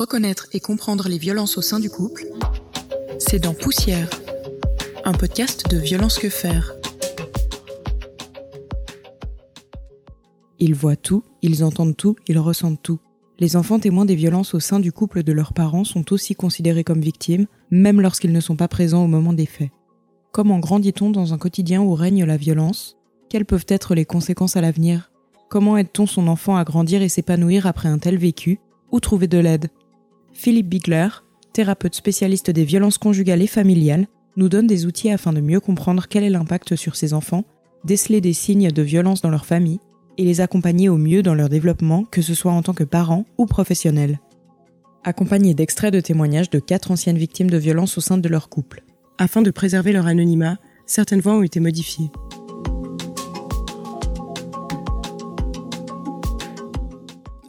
reconnaître et comprendre les violences au sein du couple, c'est dans Poussière, un podcast de Violence que faire. Ils voient tout, ils entendent tout, ils ressentent tout. Les enfants témoins des violences au sein du couple de leurs parents sont aussi considérés comme victimes, même lorsqu'ils ne sont pas présents au moment des faits. Comment grandit-on dans un quotidien où règne la violence? Quelles peuvent être les conséquences à l'avenir? Comment aide-t-on son enfant à grandir et s'épanouir après un tel vécu? Où trouver de l'aide? Philippe Bigler, thérapeute spécialiste des violences conjugales et familiales, nous donne des outils afin de mieux comprendre quel est l'impact sur ses enfants, déceler des signes de violence dans leur famille et les accompagner au mieux dans leur développement, que ce soit en tant que parents ou professionnels. Accompagné d'extraits de témoignages de quatre anciennes victimes de violences au sein de leur couple. Afin de préserver leur anonymat, certaines voix ont été modifiées.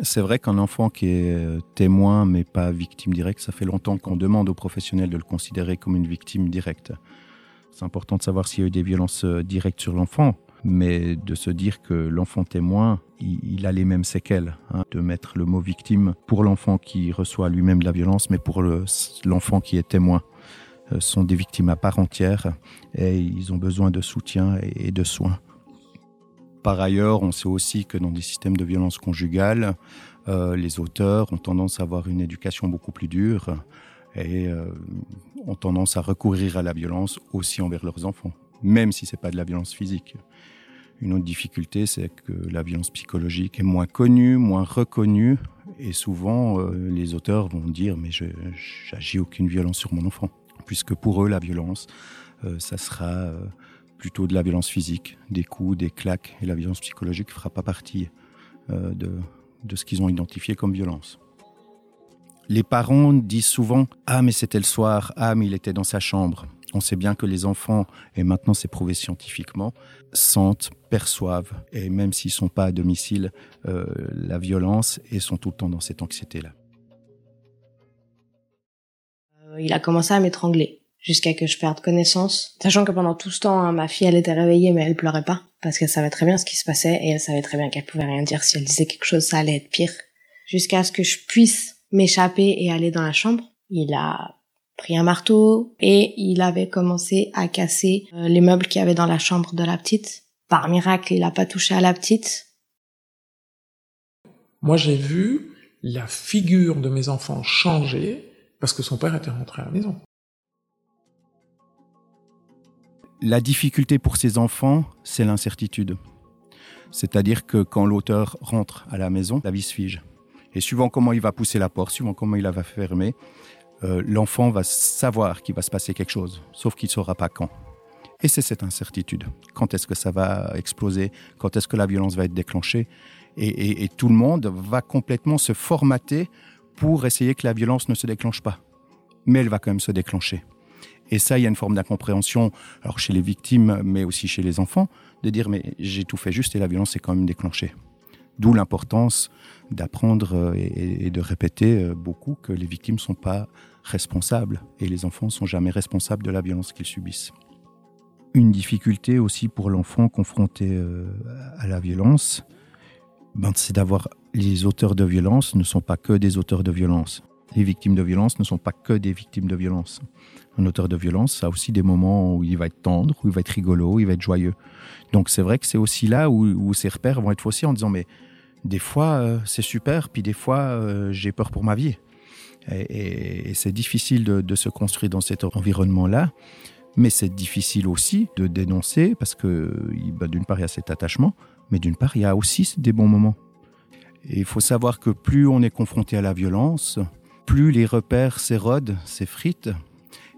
C'est vrai qu'un enfant qui est euh, témoin mais pas victime directe, ça fait longtemps qu'on demande aux professionnels de le considérer comme une victime directe. C'est important de savoir s'il y a eu des violences euh, directes sur l'enfant, mais de se dire que l'enfant témoin, il, a les mêmes séquelles. Hein, de mettre le mot victime pour l'enfant qui reçoit lui-même la violence, mais pour l'enfant qui est témoin. Euh, sont des victimes à part entière et ils ont besoin de soutien et de soins. Par ailleurs, on sait aussi que dans des systèmes de violence conjugale, euh, les auteurs ont tendance à avoir une éducation beaucoup plus dure et euh, ont tendance à recourir à la violence aussi envers leurs enfants, même si c'est pas de la violence physique. Une autre difficulté, c'est que la violence psychologique est moins connue, moins reconnue, et souvent euh, les auteurs vont dire mais je j'agis aucune violence sur mon enfant, puisque pour eux la violence, ça sera plutôt de la violence physique, des coups, des claques, et la violence psychologique ne fera pas partie euh, de, ce qu'ils ont identifié comme violence. Les parents disent souvent Ah, mais c'était le soir, ah, mais il était dans sa chambre. On sait bien que les enfants, et maintenant c'est prouvé scientifiquement, sentent, perçoivent, et même s'ils ne sont pas à domicile, euh, la violence et sont tout le temps dans cette anxiété-là. Euh, il a commencé à m'étrangler jusqu'à que je perde connaissance. Sachant que pendant tout ce temps, hein, ma fille, elle était réveillée, mais elle pleurait pas, parce qu'elle savait très bien ce qui se passait, et elle savait très bien qu'elle pouvait rien dire. Si elle disait quelque chose, ça allait être pire. Jusqu'à ce que je puisse m'échapper et aller dans la chambre. Il a pris un marteau, et il avait commencé à casser euh, les meubles qu'il y avait dans la chambre de la petite. Par miracle, il a pas touché à la petite. Moi, j'ai vu la figure de mes enfants changer parce que son père était rentré à la maison. La difficulté pour ces enfants, c'est l'incertitude. C'est-à-dire que quand l'auteur rentre à la maison, la vie se fige. Et suivant comment il va pousser la porte, suivant comment il la va fermer, euh, l'enfant va savoir qu'il va se passer quelque chose, sauf qu'il ne saura pas quand. Et c'est cette incertitude. Quand est-ce que ça va exploser? Quand est-ce que la violence va être déclenchée? Et, et tout le monde va complètement se formater pour essayer que la violence ne se déclenche pas. Mais elle va quand même se déclencher. Et ça, il y a une forme d'incompréhension, alors chez les victimes, mais aussi chez les enfants, de dire mais j'ai tout fait juste et la violence est quand même déclenchée. D'où l'importance d'apprendre euh, et, de répéter euh, beaucoup que les victimes ne sont pas responsables et les enfants ne sont jamais responsables de la violence qu'ils subissent. Une difficulté aussi pour l'enfant confronté euh, à la violence, ben, c'est d'avoir les auteurs de violence ne sont pas que des auteurs de violence. Les victimes de violence ne sont pas que des victimes de violence un auteur de violence a aussi des moments où il va être tendre, où il va être rigolo, où il va être joyeux. Donc c'est vrai que c'est aussi là où, ces repères vont être faussés en disant mais des fois euh, c'est super, puis des fois euh, j'ai peur pour ma vie. Et, c'est difficile de, se construire dans cet environnement-là, mais c'est difficile aussi de dénoncer parce que bah, d'une part il y a cet attachement, mais d'une part il y a aussi des bons moments. Et il faut savoir que plus on est confronté à la violence, plus les repères s'érodent, s'effritent,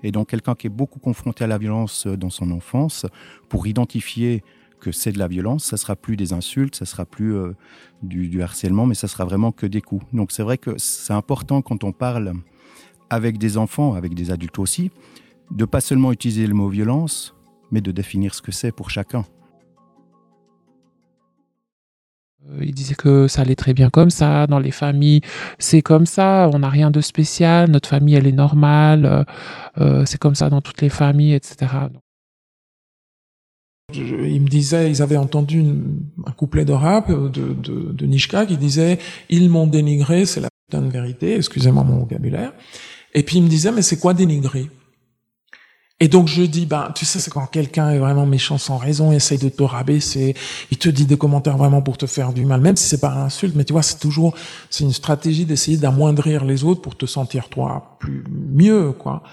et donc quelqu'un qui est beaucoup confronté à la violence dans son enfance, pour identifier que c'est de la violence, ça sera plus des insultes, ça sera plus euh, du, harcèlement, mais ça sera vraiment que des coups. Donc c'est vrai que c'est important quand on parle avec des enfants, avec des adultes aussi, de pas seulement utiliser le mot violence, mais de définir ce que c'est pour chacun. Il disait que ça allait très bien comme ça, dans les familles, c'est comme ça, on n'a rien de spécial, notre famille, elle est normale, euh, euh, c'est comme ça dans toutes les familles, etc. ils me disaient, ils avaient entendu un couplet de rap de, de, de Nishka qui disait « Ils m'ont dénigré, c'est la putain de vérité, excusez-moi mon vocabulaire ». Et puis il me disait « Mais c'est quoi dénigrer ?» Et donc je dis, ben, tu sais, c'est quand quelqu'un est vraiment méchant sans raison, essaye de te rabaisser, il te dit des commentaires vraiment pour te faire du mal, même si c'est pas un insulte, mais tu vois, c'est toujours, c'est une stratégie d'essayer d'amoindrir les autres pour te sentir toi plus mieux, quoi.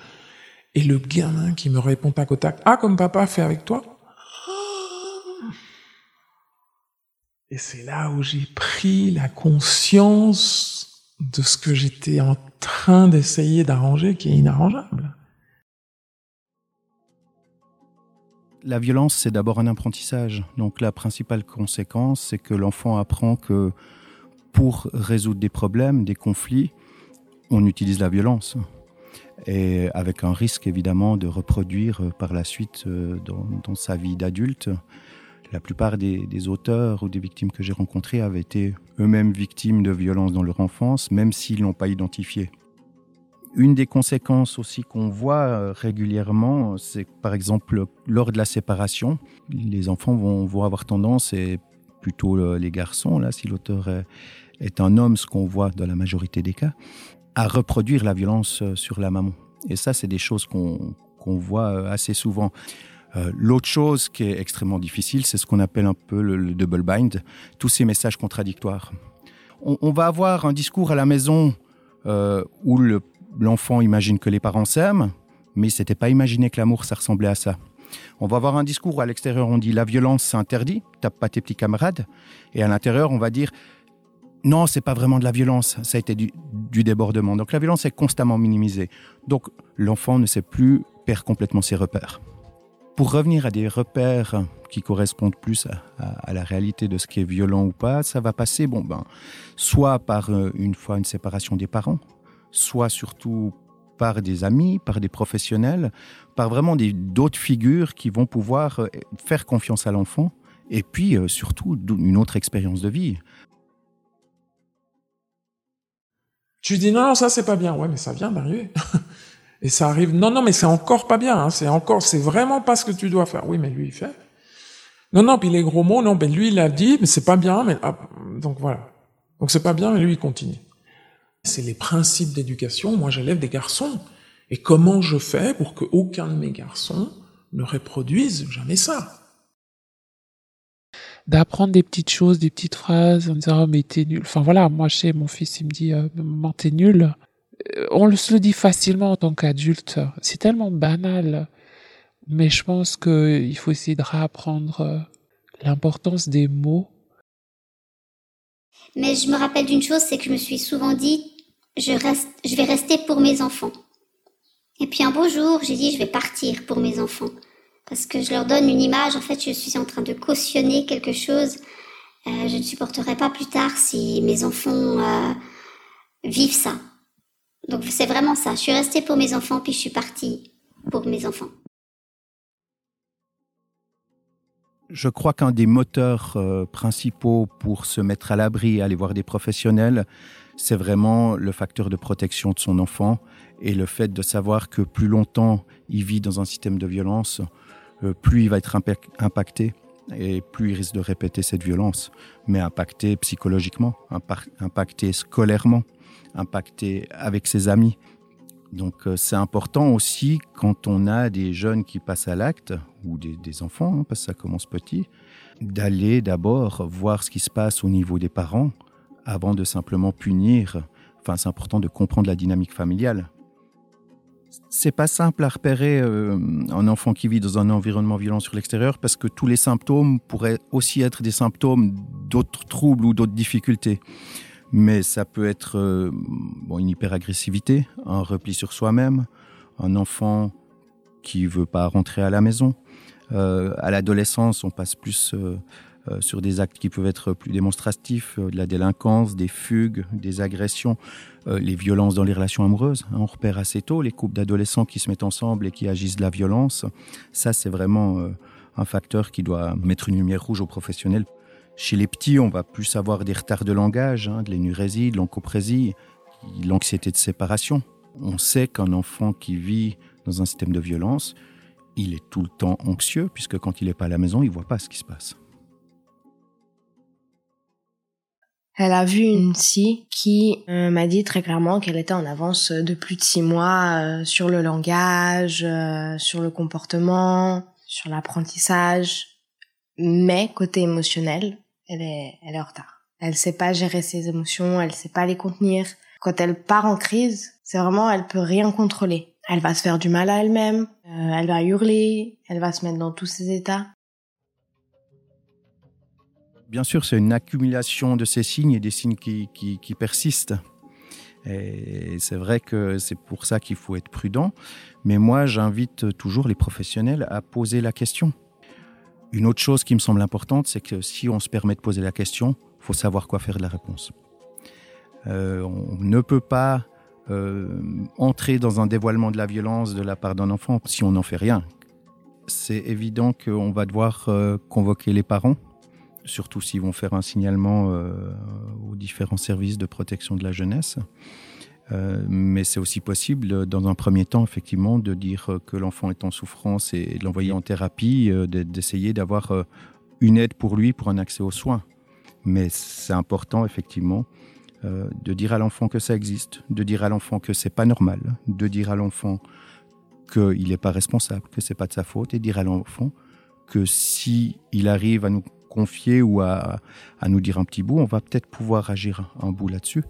Et le gamin qui me répond tac au tac, ah, comme papa fait avec toi, Et c'est là où j'ai pris la conscience de ce que j'étais en train d'essayer d'arranger qui est inarrangeable. La violence, c'est d'abord un apprentissage. Donc la principale conséquence, c'est que l'enfant apprend que pour résoudre des problèmes, des conflits, on utilise la violence. Et avec un risque évidemment de reproduire par la suite euh, dans, sa vie d'adulte la plupart des, auteurs ou des victimes que j'ai rencontrées avaient été eux-mêmes victimes de violences dans leur enfance, même s'ils n'ont pas identifié. Une des conséquences aussi qu'on voit euh, régulièrement, c'est par exemple lors de la séparation, les enfants vont, avoir tendance, et plutôt euh, les garçons, là, si l'auteur est, un homme, ce qu'on voit dans la majorité des cas, à reproduire la violence euh, sur la maman. Et ça, c'est des choses qu'on voit assez souvent. Euh, l'autre chose qui est extrêmement difficile, c'est ce qu'on appelle un peu le, double bind, tous ces messages contradictoires. On, va avoir un discours à la maison euh, où l'enfant imagine que les parents s'aiment, mais il s'était pas imaginé que l'amour, ça ressemblait à ça. On va avoir un discours où à l'extérieur on dit la violence c'est interdit, tape pas tes petits camarades, et à l'intérieur on va dire non, c'est pas vraiment de la violence, ça a été du, débordement. Donc la violence est constamment minimisée. Donc l'enfant ne sait plus perdre complètement ses repères. Pour revenir à des repères qui correspondent plus à, la réalité de ce qui est violent ou pas, ça va passer, bon ben, soit par euh, une fois une séparation des parents, soit surtout par des amis, par des professionnels, par vraiment d'autres figures qui vont pouvoir euh, faire confiance à l'enfant, et puis euh, surtout une autre expérience de vie. Tu dis non, ça c'est pas bien, ouais, mais ça vient d'arriver. Et ça arrive, non, non, mais c'est encore pas bien, hein, c'est encore, c'est vraiment pas ce que tu dois faire. Oui, mais lui, il fait. Non, non, puis les gros mots, non, ben lui, il a dit, mais c'est pas bien, mais, ah, donc voilà. Donc c'est pas bien, mais lui, il continue. C'est les principes d'éducation. Moi, j'élève des garçons. Et comment je fais pour qu'aucun de mes garçons ne reproduise jamais ça? d'apprendre des petites choses, des petites phrases en disant oh, mais t'es nul. Enfin voilà, moi je sais, mon fils il me dit euh, maman t'es nul. Euh, on se le dit facilement en tant qu'adulte. C'est tellement banal. Mais je pense qu'il faut essayer de réapprendre euh, l'importance des mots. Mais je me rappelle d'une chose, c'est que je me suis souvent dit, je, reste, je vais rester pour mes enfants. Et puis un beau jour, j'ai dit, je vais partir pour mes enfants. Parce que je leur donne une image, en fait, je suis en train de cautionner quelque chose. Euh, je ne supporterai pas plus tard si mes enfants vivent ça. Donc c'est vraiment ça. Je suis restée pour mes enfants, puis je suis partie pour mes enfants. Je crois qu'un des moteurs euh, principaux pour se mettre à l'abri aller voir des professionnels, c'est vraiment le facteur de protection de son enfant et le fait de savoir que plus longtemps il vit dans un système de violence, euh, plus il va être impacté et plus il risque de répéter cette violence, mais impacté psychologiquement, impacté scolairement impacté avec ses amis. Donc euh, c'est important aussi quand on a des jeunes qui passent à l'acte, ou des, enfants, hein, parce que ça commence petit, d'aller d'abord voir ce qui se passe au niveau des parents avant de simplement punir. Enfin, c'est important de comprendre la dynamique familiale. C'est pas simple à repérer euh, un enfant qui vit dans un environnement violent sur l'extérieur parce que tous les symptômes pourraient aussi être des symptômes d'autres troubles ou d'autres difficultés mais ça peut être euh, bon, une hyperagressivité, un repli sur soi-même, un enfant qui veut pas rentrer à la maison. Euh, à l'adolescence, on passe plus euh, sur des actes qui peuvent être plus démonstratifs, de la délinquance, des fugues, des agressions, les violences dans les relations amoureuses. Hein, on repère assez tôt les couples d'adolescents qui se mettent ensemble et qui agissent de la violence. Ça, c'est vraiment un facteur qui doit mettre une lumière rouge aux professionnels chez les petits, on va plus avoir des retards de langage, hein, de l'énurésie, de l'encoprésie, l'anxiété de séparation. On sait qu'un enfant qui vit dans un système de violence, il est tout le temps anxieux, puisque quand il n'est pas à la maison, il ne voit pas ce qui se passe. Elle a vu une psy qui euh, m'a dit très clairement qu'elle était en avance de plus de six mois euh, sur le langage, euh, sur le comportement, sur l'apprentissage. Mais côté émotionnel, elle est, elle est en retard. Elle sait pas gérer ses émotions, elle sait pas les contenir. Quand elle part en crise, c'est vraiment, elle peut rien contrôler. Elle va se faire du mal à elle-même, elle va hurler, elle va se mettre dans tous ses états. Bien sûr, c'est une accumulation de ces signes et des signes qui, persistent. Et c'est vrai que c'est pour ça qu'il faut être prudent. Mais moi, j'invite toujours les professionnels à poser la question. Une autre chose qui me semble importante, c'est que si on se permet de poser la question, il faut savoir quoi faire de la réponse. Euh, on ne peut pas euh, entrer dans un dévoilement de la violence de la part d'un enfant si on n'en fait rien. C'est évident qu'on va devoir euh, convoquer les parents surtout s'ils vont faire un signalement euh, aux différents services de protection de la jeunesse. Euh, mais c'est aussi possible, dans un premier temps, effectivement, de dire que l'enfant est en souffrance et de l'envoyer en thérapie, euh, d'essayer d'avoir une aide pour lui pour un accès aux soins. Mais c'est important, effectivement, de dire à l'enfant que ça existe, de dire à l'enfant que c'est pas normal, de dire à l'enfant qu'il n'est pas responsable, que c'est pas de sa faute, et dire à l'enfant que si il arrive à nous confier ou à, nous dire un petit bout, on va peut-être pouvoir agir un bout là-dessus,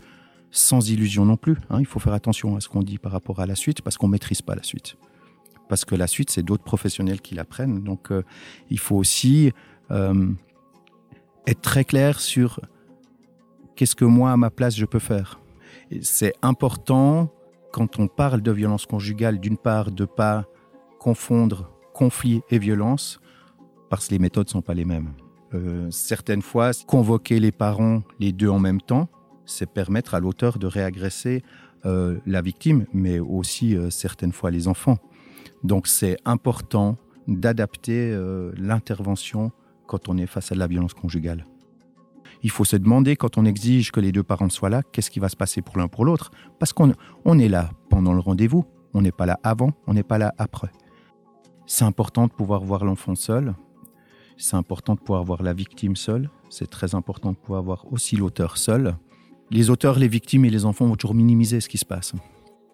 sans illusion non plus. Hein. Il faut faire attention à ce qu'on dit par rapport à la suite, parce qu'on ne maîtrise pas la suite. Parce que la suite, c'est d'autres professionnels qui l'apprennent. Donc, euh, il faut aussi euh, être très clair sur qu'est-ce que moi, à ma place, je peux faire. C'est important, quand on parle de violence conjugale, d'une part, de ne pas confondre conflit et violence, parce que les méthodes ne sont pas les mêmes. Euh, certaines fois, convoquer les parents les deux en même temps, c'est permettre à l'auteur de réagresser euh, la victime, mais aussi euh, certaines fois les enfants. Donc c'est important d'adapter l'intervention quand on est face à de la violence conjugale. Il faut se demander, quand on exige que les deux parents soient là, qu'est-ce qui va se passer pour l'un pour l'autre? Parce qu'on on est là pendant le rendez-vous, on n'est pas là avant, on n'est pas là après. C'est important de pouvoir voir l'enfant seul, c'est important de pouvoir voir la victime seule. C'est très important de pouvoir voir aussi l'auteur seul. Les auteurs, les victimes et les enfants vont toujours minimiser ce qui se passe.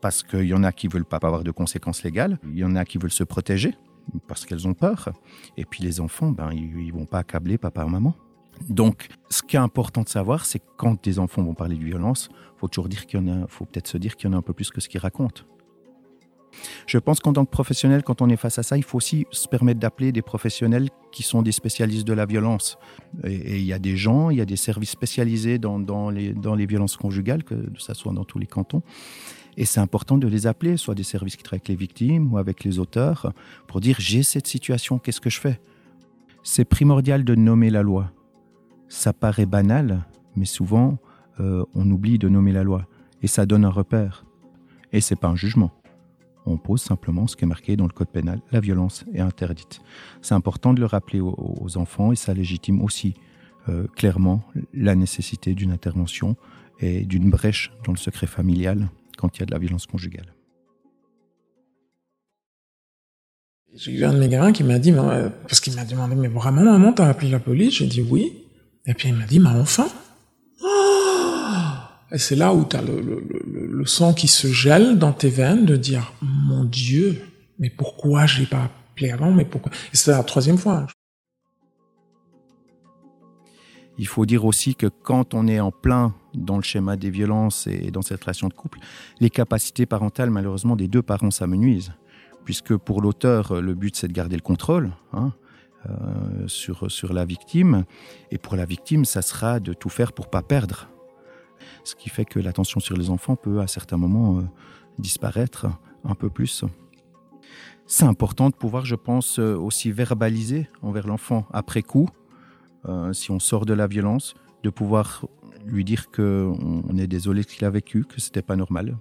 Parce qu'il y en a qui veulent pas avoir de conséquences légales. Il y en a qui veulent se protéger parce qu'elles ont peur. Et puis les enfants, ben, ils, vont pas accabler papa ou maman. Donc, ce qui est important de savoir, c'est quand des enfants vont parler de violence, faut toujours dire qu'il y en a, faut peut-être se dire qu'il y en a un peu plus que ce qu'ils racontent. Je pense qu'en tant que professionnel, quand on est face à ça, il faut aussi se permettre d'appeler des professionnels qui sont des spécialistes de la violence. Et il y a des gens, il y a des services spécialisés dans, les violences conjugales, que ça soit dans tous les cantons. Et c'est important de les appeler, soit des services qui travaillent avec les victimes ou avec les auteurs, pour dire j'ai cette situation, qu'est-ce que je fais? C'est primordial de nommer la loi. Ça paraît banal, mais souvent euh, on oublie de nommer la loi. Et ça donne un repère. Et c'est pas un jugement on pose simplement ce qui est marqué dans le code pénal, la violence est interdite. C'est important de le rappeler aux, enfants et ça légitime aussi euh, clairement la nécessité d'une intervention et d'une brèche dans le secret familial quand il y a de la violence conjugale. J'ai eu un de mes gamins qui m'a dit, parce qu'il m'a demandé, mais vraiment maman, t'as appelé la police J'ai dit oui. Et puis il m'a dit, mais enfin et c'est là où tu as le, sang qui se gèle dans tes veines de dire mon Dieu, mais pourquoi je l'ai pas appelé avant Mais pourquoi? Et c'est la troisième fois. Il faut dire aussi que quand on est en plein dans le schéma des violences et dans cette relation de couple, les capacités parentales, malheureusement, des deux parents s'amenuisent. Puisque pour l'auteur, le but, c'est de garder le contrôle hein, euh, sur, sur la victime. Et pour la victime, ça sera de tout faire pour pas perdre ce qui fait que l'attention sur les enfants peut à certains moments euh, disparaître un peu plus. C'est important de pouvoir, je pense, euh, aussi verbaliser envers l'enfant après coup, euh, si on sort de la violence, de pouvoir lui dire qu'on est désolé qu'il a vécu, que c'était pas normal,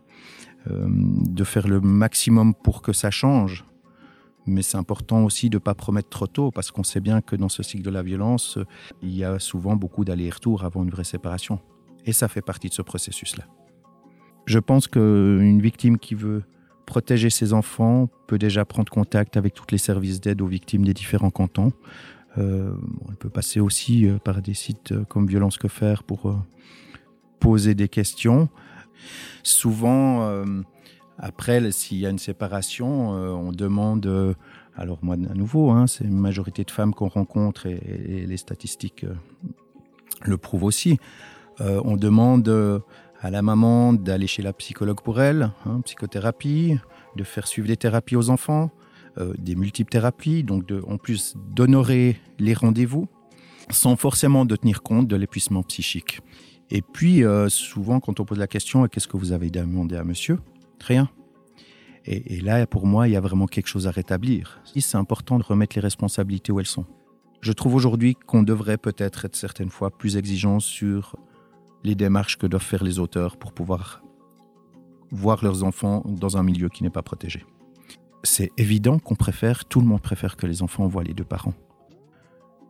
de faire le maximum pour que ça change. Mais c'est important aussi de ne pas promettre trop tôt, parce qu'on sait bien que dans ce cycle de la violence, il y a souvent beaucoup d'allers-retours avant une vraie séparation. Et ça fait partie de ce processus-là. Je pense qu'une victime qui veut protéger ses enfants peut déjà prendre contact avec tous les services d'aide aux victimes des différents cantons. Euh, on peut passer aussi euh, par des sites euh, comme Violence que faire pour poser des questions. Souvent, après, s'il y a une séparation, on demande, alors moi à nouveau, hein, c'est une majorité de femmes qu'on rencontre et, les statistiques le prouvent aussi. On demande à la maman d'aller chez la psychologue pour elle, hein, psychothérapie, de faire suivre des thérapies aux enfants, euh, des multiples thérapies, donc en plus d'honorer les rendez-vous, sans forcément de tenir compte de l'épuisement psychique. Et puis, euh, souvent, quand on pose la question, qu'est-ce que vous avez demandé à monsieur? Rien. Et, et, là, pour moi, il y a vraiment quelque chose à rétablir. C'est important de remettre les responsabilités où elles sont. Je trouve aujourd'hui qu'on devrait peut-être être certaines fois plus exigeant sur les démarches que doivent faire les auteurs pour pouvoir voir leurs enfants dans un milieu qui n'est pas protégé. C'est évident qu'on préfère, tout le monde préfère que les enfants voient les deux parents.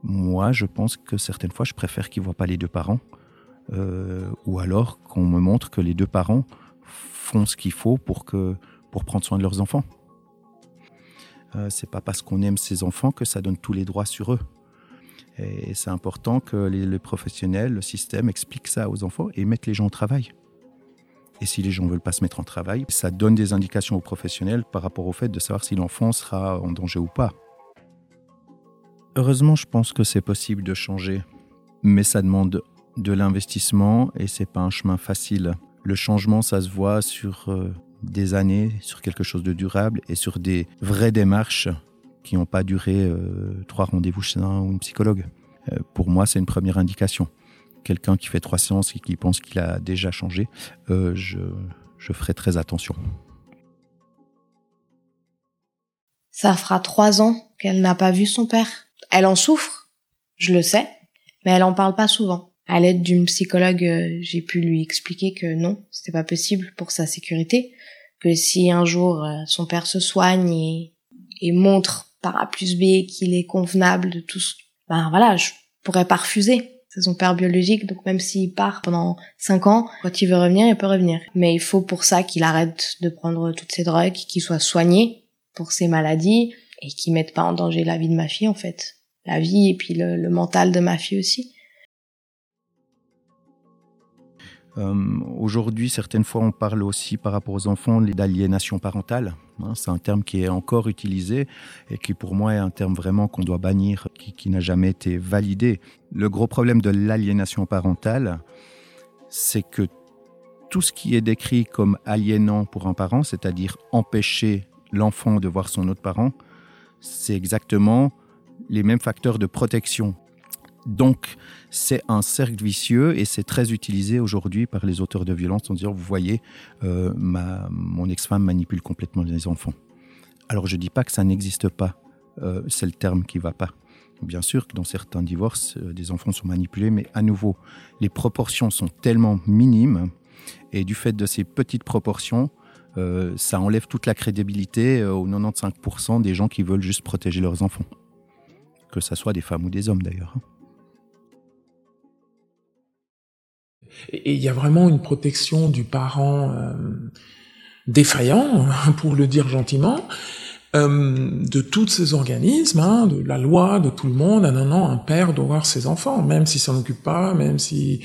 Moi, je pense que certaines fois, je préfère qu'ils ne voient pas les deux parents, euh, ou alors qu'on me montre que les deux parents font ce qu'il faut pour, que, pour prendre soin de leurs enfants. Euh, c'est pas parce qu'on aime ses enfants que ça donne tous les droits sur eux. Et c'est important que les, professionnels, le système expliquent ça aux enfants et mettent les gens au travail. Et si les gens ne veulent pas se mettre en travail, ça donne des indications aux professionnels par rapport au fait de savoir si l'enfant sera en danger ou pas. Heureusement, je pense que c'est possible de changer, mais ça demande de l'investissement et c'est pas un chemin facile. Le changement, ça se voit sur euh, des années, sur quelque chose de durable et sur des vraies démarches qui n'ont pas duré euh, trois rendez-vous chez un ou une psychologue. Euh, pour moi, c'est une première indication. Quelqu'un qui fait trois séances et qui pense qu'il a déjà changé, euh, je, je ferai très attention. Ça fera trois ans qu'elle n'a pas vu son père. Elle en souffre, je le sais, mais elle en parle pas souvent. À l'aide d'une psychologue, j'ai pu lui expliquer que non, c'était pas possible pour sa sécurité, que si un jour son père se soigne et, et montre par A plus B qu'il est convenable de tout. Ben voilà, je pourrais pas refuser. C'est son père biologique, donc même s'il part pendant 5 ans, quand il veut revenir, il peut revenir. Mais il faut pour ça qu'il arrête de prendre toutes ces drogues, qu'il soit soigné pour ses maladies et qu'il mette pas en danger la vie de ma fille en fait. La vie et puis le mental de ma fille aussi. Euh, aujourd'hui, certaines fois, on parle aussi par rapport aux enfants d'aliénation parentale. Hein, c'est un terme qui est encore utilisé et qui, pour moi, est un terme vraiment qu'on doit bannir, qui, qui n'a jamais été validé. Le gros problème de l'aliénation parentale, c'est que tout ce qui est décrit comme aliénant pour un parent, c'est-à-dire empêcher l'enfant de voir son autre parent, c'est exactement les mêmes facteurs de protection donc, c'est un cercle vicieux et c'est très utilisé aujourd'hui par les auteurs de violence en disant, vous voyez, euh, ma, mon ex-femme manipule complètement les enfants. Alors, je ne dis pas que ça n'existe pas, euh, c'est le terme qui va pas. Bien sûr que dans certains divorces, euh, des enfants sont manipulés, mais à nouveau, les proportions sont tellement minimes et du fait de ces petites proportions, ça enlève toute la crédibilité aux 95% des gens qui veulent juste protéger leurs enfants. Que ce soit des femmes ou des hommes d'ailleurs. Et il y a vraiment une protection du parent euh, défaillant, pour le dire gentiment, euh, de tous ces organismes, hein, de la loi, de tout le monde. Ah non, non, un père doit voir ses enfants, même s'il s'en occupe pas, même s'il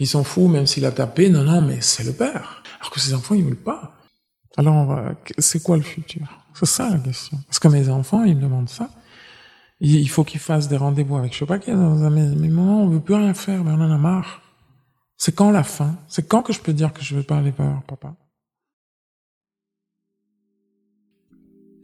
il s'en fout, même s'il a tapé. Non, non, mais c'est le père. Alors que ses enfants, ils veulent pas. Alors, euh, c'est quoi le futur? C'est ça la question. Parce que mes enfants, ils me demandent ça. Il faut qu'ils fassent des rendez-vous avec je sais pas qui un mais maman, on veut plus rien faire, ben on en a marre. C'est quand la fin? C'est quand que je peux dire que je veux pas aller voir papa?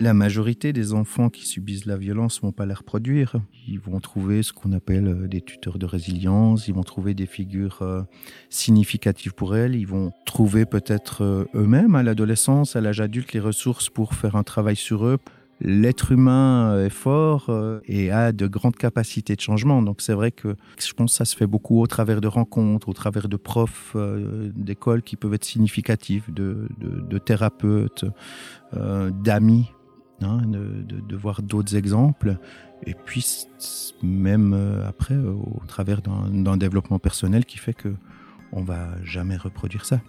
La majorité des enfants qui subissent la violence vont pas la reproduire. Ils vont trouver ce qu'on appelle euh, des tuteurs de résilience, ils vont trouver des figures euh, significatives pour elles, ils vont trouver peut-être euh, eux-mêmes à l'adolescence, à l'âge adulte, les ressources pour faire un travail sur eux, l'être humain euh, est fort euh, et a de grandes capacités de changement. Donc c'est vrai que je pense que ça se fait beaucoup au travers de rencontres, au travers de profs euh, d'école qui peuvent être significatifs, de, thérapeutes, d'amis, hein, de, de, voir d'autres exemples. Et puis même après au travers d'un développement personnel qui fait que on va jamais reproduire ça.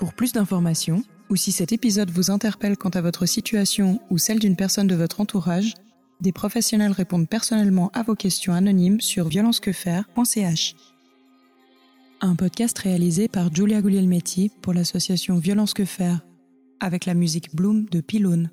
Pour plus d'informations, ou si cet épisode vous interpelle quant à votre situation ou celle d'une personne de votre entourage, des professionnels répondent personnellement à vos questions anonymes sur violencequefaire.ch. Un podcast réalisé par Julia Guglielmetti pour l'association Violence Que Faire, avec la musique Bloom de Pylone.